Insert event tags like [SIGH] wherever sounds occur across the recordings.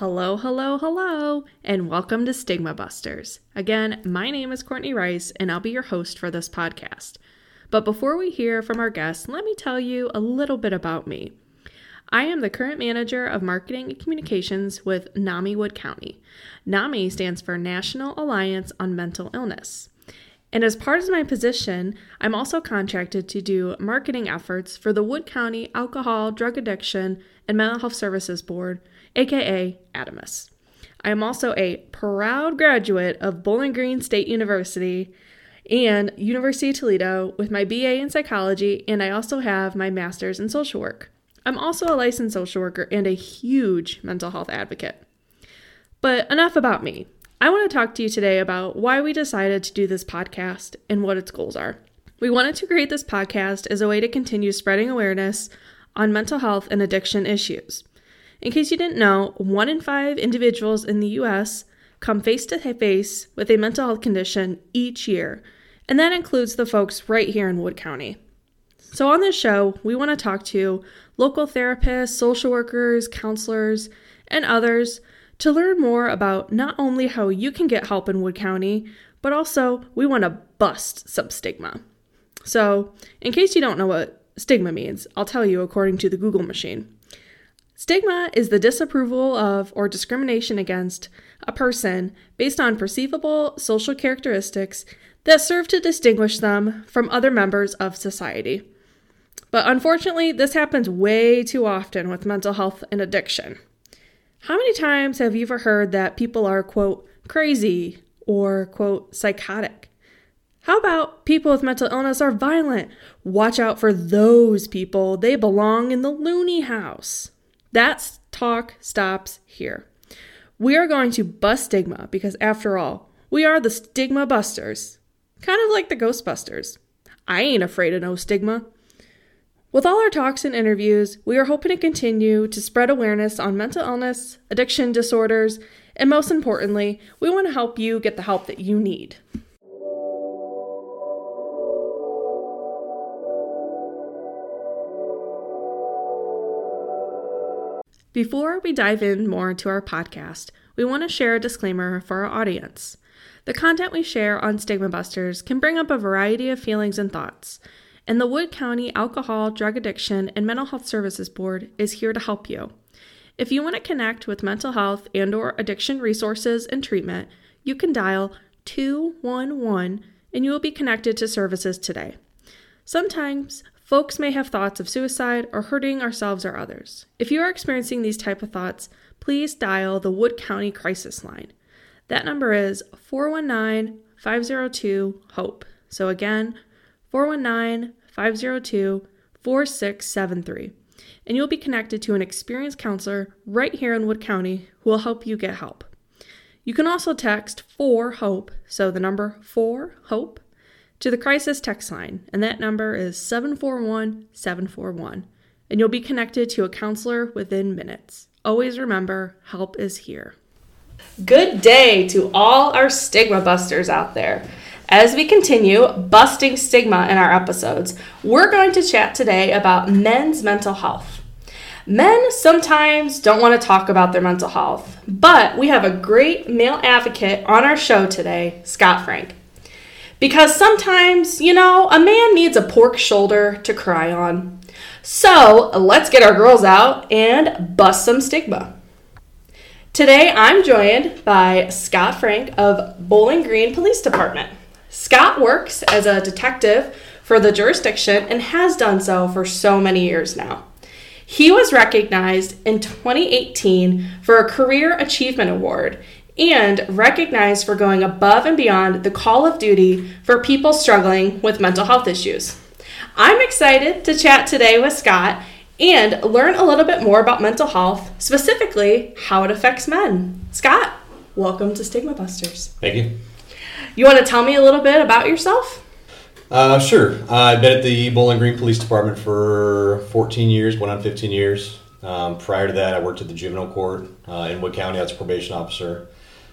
Hello, hello, hello, and welcome to Stigma Busters. Again, my name is Courtney Rice, and I'll be your host for this podcast. But before we hear from our guests, let me tell you a little bit about me. I am the current manager of marketing and communications with NAMI Wood County. NAMI stands for National Alliance on Mental Illness. And as part of my position, I'm also contracted to do marketing efforts for the Wood County Alcohol, Drug Addiction, and Mental Health Services Board, aka ADAMHS. I am also a proud graduate of Bowling Green State University and University of Toledo with my BA in psychology, and I also have my master's in social work. I'm also a licensed social worker and a huge mental health advocate. But enough about me. I want to talk to you today about why we decided to do this podcast and what its goals are. We wanted to create this podcast as a way to continue spreading awareness on mental health and addiction issues. In case you didn't know, one in five individuals in the US come face to face with a mental health condition each year, and that includes the folks right here in Wood County. So, on this show, we want to talk to local therapists, social workers, counselors, and others to learn more about not only how you can get help in Wood County, but also we want to bust some stigma. So, in case you don't know what stigma means, I'll tell you according to the Google machine. Stigma is the disapproval of or discrimination against a person based on perceivable social characteristics that serve to distinguish them from other members of society. But unfortunately, this happens way too often with mental health and addiction. How many times have you ever heard that people are, quote, crazy or, quote, psychotic? How about people with mental illness are violent? Watch out for those people. They belong in the loony house. That talk stops here. We are going to bust stigma because, after all, we are the stigma busters. Kind of like the Ghostbusters. I ain't afraid of no stigma. With all our talks and interviews, we are hoping to continue to spread awareness on mental illness, addiction disorders, and most importantly, we want to help you get the help that you need. Before we dive in more into our podcast, we want to share a disclaimer for our audience. The content we share on Stigma Busters can bring up a variety of feelings and thoughts and the Wood County Alcohol, Drug Addiction, and Mental Health Services Board is here to help you. If you want to connect with mental health and or addiction resources and treatment, you can dial 211 and you will be connected to services today. Sometimes folks may have thoughts of suicide or hurting ourselves or others. If you are experiencing these type of thoughts, please dial the Wood County Crisis Line. That number is 419 502 HOPE. So again, 419 502 4673, and you'll be connected to an experienced counselor right here in Wood County who will help you get help. You can also text 4 HOPE, so the number 4 HOPE, to the crisis text line, and that number is 741 741, and you'll be connected to a counselor within minutes. Always remember, help is here. Good day to all our stigma busters out there. As we continue busting stigma in our episodes, we're going to chat today about men's mental health. Men sometimes don't want to talk about their mental health, but we have a great male advocate on our show today, Scott Frank. Because sometimes, you know, a man needs a pork shoulder to cry on. So let's get our girls out and bust some stigma. Today I'm joined by Scott Frank of Bowling Green Police Department. Scott works as a detective for the jurisdiction and has done so for so many years now. He was recognized in 2018 for a Career Achievement Award and recognized for going above and beyond the call of duty for people struggling with mental health issues. I'm excited to chat today with Scott and learn a little bit more about mental health, specifically how it affects men. Scott, welcome to Stigma Busters. Thank you. You want to tell me a little bit about yourself? Uh, sure. I've been at the Bowling Green Police Department for 14 years, went on 15 years. Um, prior to that, I worked at the juvenile court uh, in Wood County as a probation officer.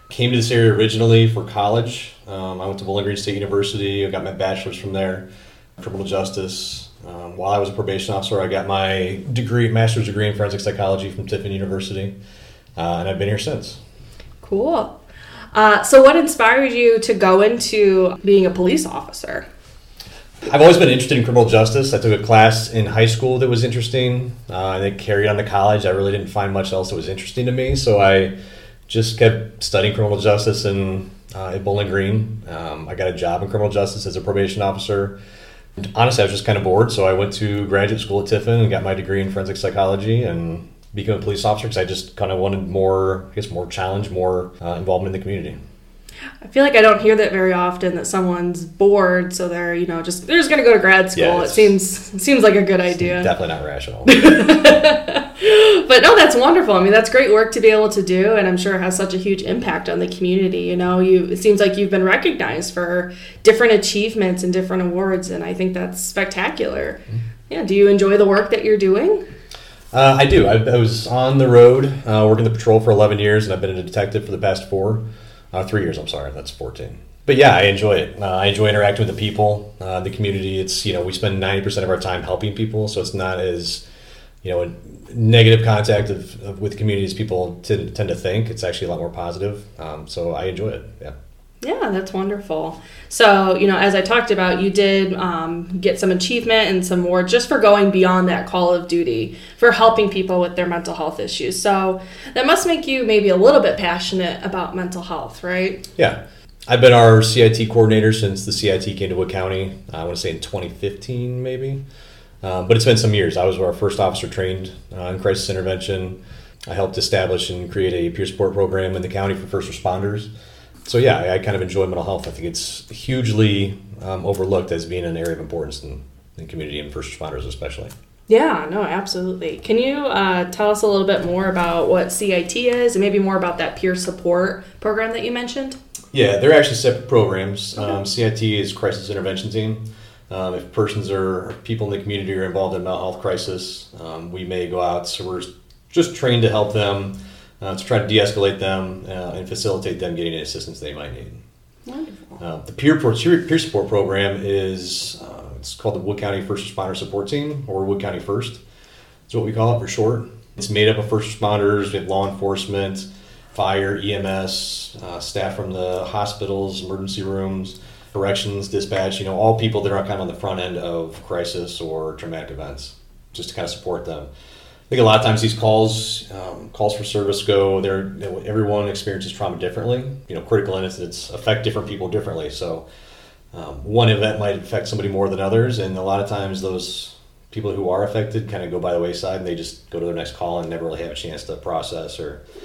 Came to this area originally for college. Um, I went to Bowling Green State University. I got my bachelor's from there, criminal justice. Um, while I was a probation officer, I got my degree, master's degree in forensic psychology from Tiffin University. uh, and I've been here since. Cool. Uh, so, what inspired you to go into being a police officer? I've always been interested in criminal justice. I took a class in high school that was interesting, uh, and then carried on to college. I really didn't find much else that was interesting to me, so I just kept studying criminal justice in uh, at Bowling Green. Um, I got a job in criminal justice as a probation officer. And honestly, I was just kind of bored, so I went to graduate school at Tiffin and got my degree in forensic psychology and became a police officer because I just kind of wanted more, I guess, more challenge, more uh, involvement in the community. I feel like I don't hear that very often that someone's bored, so they're you know just they're just going to go to grad school. Yeah, it seems it seems like a good idea. Definitely not rational. [LAUGHS] But no, that's wonderful. I mean, that's great work to be able to do, and I'm sure it has such a huge impact on the community. You know, you it seems like you've been recognized for different achievements and different awards, and I think that's spectacular. Yeah. Do you enjoy the work that you're doing? Uh, I do. I, I was on the road uh, working the patrol for 11 years, and I've been a detective for the past four, uh, three years. I'm sorry, that's 14. But yeah, I enjoy it. Uh, I enjoy interacting with the people, uh, the community. It's you know we spend 90% of our time helping people, so it's not as you know negative contact of, of with communities people tend, tend to think. It's actually a lot more positive. Um, so I enjoy it. Yeah. Yeah, that's wonderful. So, you know, as I talked about, you did um, get some achievement and some more just for going beyond that call of duty, for helping people with their mental health issues. So, that must make you maybe a little bit passionate about mental health, right? Yeah. I've been our CIT coordinator since the CIT came to Wood County. I want to say in 2015, maybe. Um, but it's been some years. I was our first officer trained uh, in crisis intervention. I helped establish and create a peer support program in the county for first responders. So, yeah, I, I kind of enjoy mental health. I think it's hugely um, overlooked as being an area of importance in the community and first responders, especially. Yeah, no, absolutely. Can you uh, tell us a little bit more about what CIT is and maybe more about that peer support program that you mentioned? Yeah, they're actually separate programs. Um, CIT is crisis intervention team. Um, if persons or people in the community are involved in mental health crisis, um, we may go out. So we're just trained to help them, uh, to try to de-escalate them uh, and facilitate them getting any assistance they might need. Wonderful. Uh, the peer, peer support program is uh, it's called the Wood County First Responder Support Team, or Wood County First. That's what we call it for short. It's made up of first responders, we have law enforcement, fire, EMS, uh, staff from the hospitals, emergency rooms, corrections, dispatch. You know, all people that are kind of on the front end of crisis or traumatic events, just to kind of support them. I think a lot of times these calls, um, calls for service go. Know, everyone experiences trauma differently. You know, critical incidents affect different people differently. So, um, one event might affect somebody more than others, and a lot of times those people who are affected kind of go by the wayside, and they just go to their next call and never really have a chance to process or, you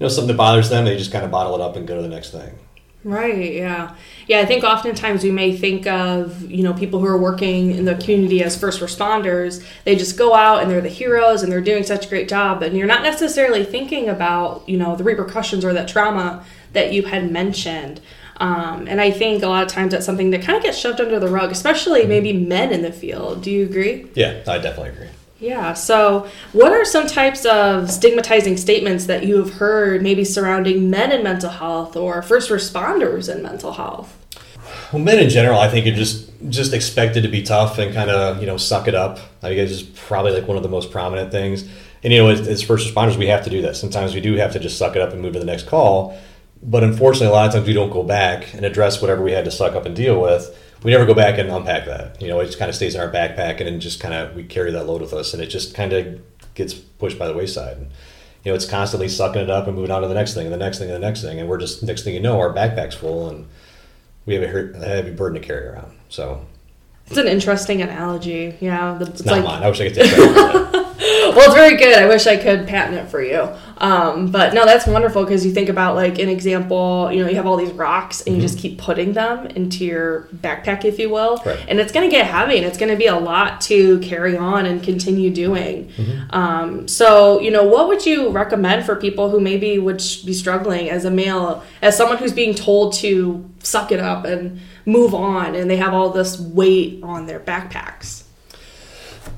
know, something that bothers them. They just kind of bottle it up and go to the next thing. Right, yeah. Yeah, I think oftentimes we may think of, you know, people who are working in the community as first responders. They just go out and they're the heroes and they're doing such a great job. And you're not necessarily thinking about, you know, the repercussions or that trauma that you had mentioned. Um, and I think a lot of times that's something that kind of gets shoved under the rug, especially maybe men in the field. Do you agree? Yeah, I definitely agree. Yeah. So, what are some types of stigmatizing statements that you have heard maybe surrounding men in mental health or first responders in mental health? Well, men in general, I think are just just expected to be tough and kind of you know suck it up. I guess is probably like one of the most prominent things. And you know, as, as first responders, we have to do that. Sometimes we do have to just suck it up and move to the next call. But unfortunately, a lot of times we don't go back and address whatever we had to suck up and deal with. We never go back and unpack that. You know, it just kind of stays in our backpack and then just kind of we carry that load with us, and it just kind of gets pushed by the wayside. And, you know, it's constantly sucking it up and moving on to the next thing, and the next thing, and the next thing, and we're just next thing you know, our backpack's full and we have a heavy burden to carry around. So It's an interesting analogy. Yeah. The, it's it's not like, mine. I wish I could take that. [LAUGHS] well, it's very good. I wish I could patent it for you. Um, but no, that's wonderful because you think about like an example, you know, you have all these rocks and you just keep putting them into your backpack, if you will. Mm-hmm. Right. And it's going to get heavy and it's going to be a lot to carry on and continue doing. Mm-hmm. Um, so, you know, what would you recommend for people who maybe would sh- be struggling as a male, as someone who's being told to suck it up and move on and they have all this weight on their backpacks?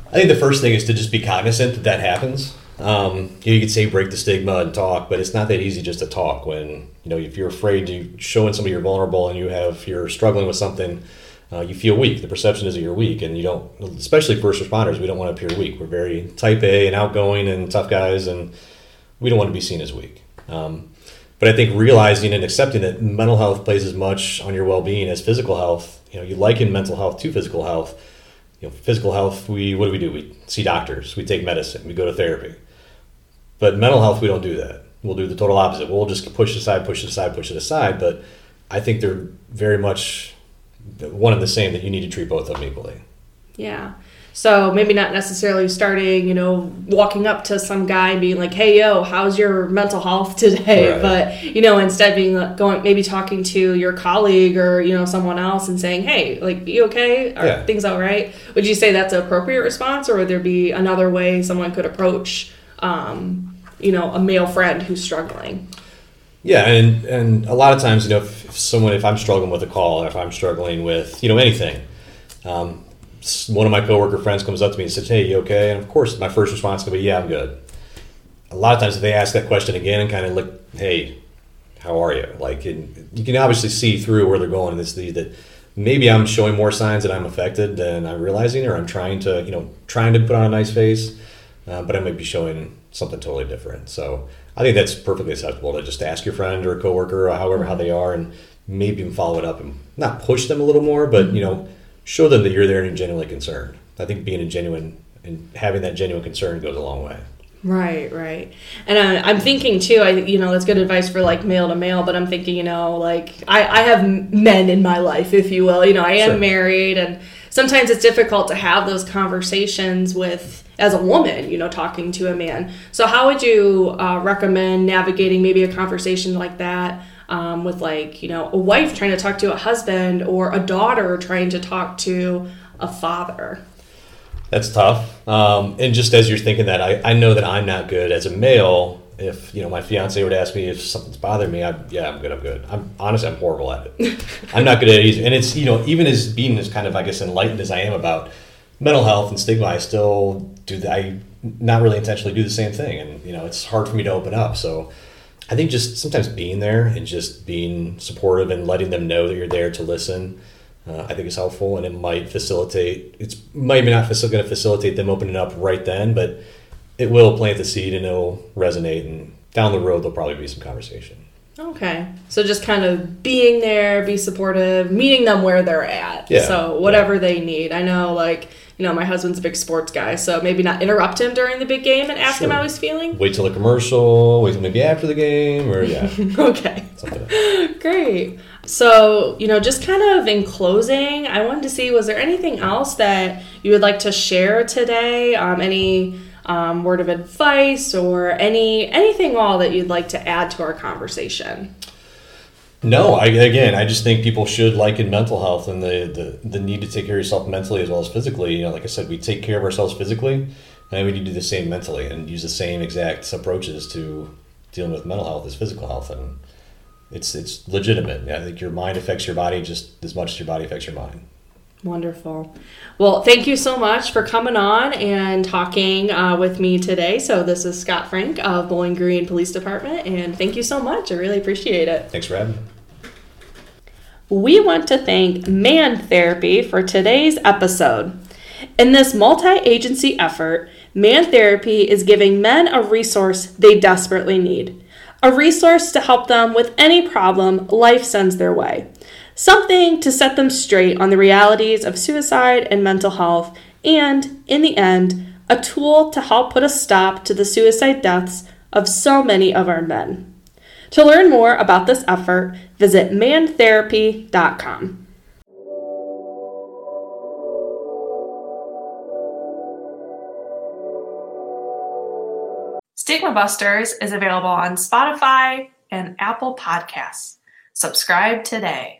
I think the first thing is to just be cognizant that that happens. Um, you, could say break the stigma and talk, but it's not that easy just to talk when you know if you're afraid to showing somebody you're vulnerable and you have you're struggling with something. Uh, you feel weak. The perception is that you're weak, and you don't. Especially first responders, we don't want to appear weak. We're very type A and outgoing and tough guys, and we don't want to be seen as weak. Um, but I think realizing and accepting that mental health plays as much on your well-being as physical health. You know, you liken mental health to physical health. You know, physical health, we what do we do? We see doctors, we take medicine, we go to therapy. But mental health, we don't do that. We'll do the total opposite. We'll just push it aside, push it aside, push it aside. But I think they're very much one and the same. That you need to treat both of them equally. Yeah. So maybe not necessarily starting, you know, walking up to some guy and being like, "Hey, yo, how's your mental health [LAUGHS] today?" Right. But you know, instead of being like, going, maybe talking to your colleague or you know someone else and saying, "Hey, like, you okay? Are yeah. things all right?" Would you say that's an appropriate response, or would there be another way someone could approach, um, you know, a male friend who's struggling? Yeah, and and a lot of times, you know, if, if someone, if I'm struggling with a call, or if I'm struggling with, you know, anything. Um, one of my coworker friends comes up to me and says, "Hey, you okay?" And of course, my first response is going to be, "Yeah, I'm good." A lot of times, if they ask that question again and kind of look, "Hey, how are you?" Like, you can obviously see through where they're going. And this that maybe I'm showing more signs that I'm affected than I'm realizing, or I'm trying to, you know, trying to put on a nice face, uh, but I might be showing something totally different. So I think that's perfectly acceptable to just ask your friend or a coworker, or however how they are, and maybe even follow it up and not push them a little more, but you know show them that you're there and you're genuinely concerned. I think being a genuine and having that genuine concern goes a long way. Right, right. And uh, I'm thinking too, I you know, that's good advice for like male to male, but I'm thinking, you know, like I, I have men in my life, if you will. You know, I am sure. married and sometimes it's difficult to have those conversations with as a woman, you know, talking to a man. So how would you uh, recommend navigating maybe a conversation like that um, with like you know a wife trying to talk to a husband or a daughter trying to talk to a father that's tough um, and just as you're thinking that I, I know that i'm not good as a male if you know my fiance would ask me if something's bothering me, I yeah, I'm good. I'm good. I'm honestly, I'm horrible at it. [LAUGHS] I'm not good at it either. And it's you know even as being as kind of I guess enlightened as I am about mental health and stigma, I still do that. I not really intentionally do the same thing, and you know it's hard for me to open up. So I think just sometimes being there and just being supportive and letting them know that you're there to listen, uh, I think is helpful, and it might facilitate. It's maybe not going to facilitate them opening up right then, but it will plant the seed and it'll resonate, and down the road there'll probably be some conversation. Okay, so just kind of being there, be supportive, meeting them where they're at. Yeah. So whatever yeah. they need. I know, like you know, my husband's a big sports guy, so maybe not interrupt him during the big game and ask sure. him how he's feeling. Wait till the commercial, wait till maybe after the game, or yeah. [LAUGHS] okay. [LAUGHS] Great. So, you know, just kind of in closing, I wanted to see was there anything else that you would like to share today? Um, any um, word of advice or any anything all that you'd like to add to our conversation? No, I, again, I just think people should like in mental health and the, the, the need to take care of yourself mentally as well as physically. You know, like I said, we take care of ourselves physically, and we need to do the same mentally and use the same exact approaches to dealing with mental health as physical health. And it's it's legitimate. I think your mind affects your body just as much as your body affects your mind. Wonderful. Well, thank you so much for coming on and talking uh, with me today. So, this is Scott Frank of Bowling Green Police Department, and thank you so much. I really appreciate it. Thanks for having me. We want to thank Man Therapy for today's episode. In this multi agency effort, Man Therapy is giving men a resource they desperately need a resource to help them with any problem life sends their way something to set them straight on the realities of suicide and mental health, and, in the end, a tool to help put a stop to the suicide deaths of so many of our men. To learn more about this effort, visit mantherapy.com. Stigma Busters is available on Spotify and Apple Podcasts. Subscribe today.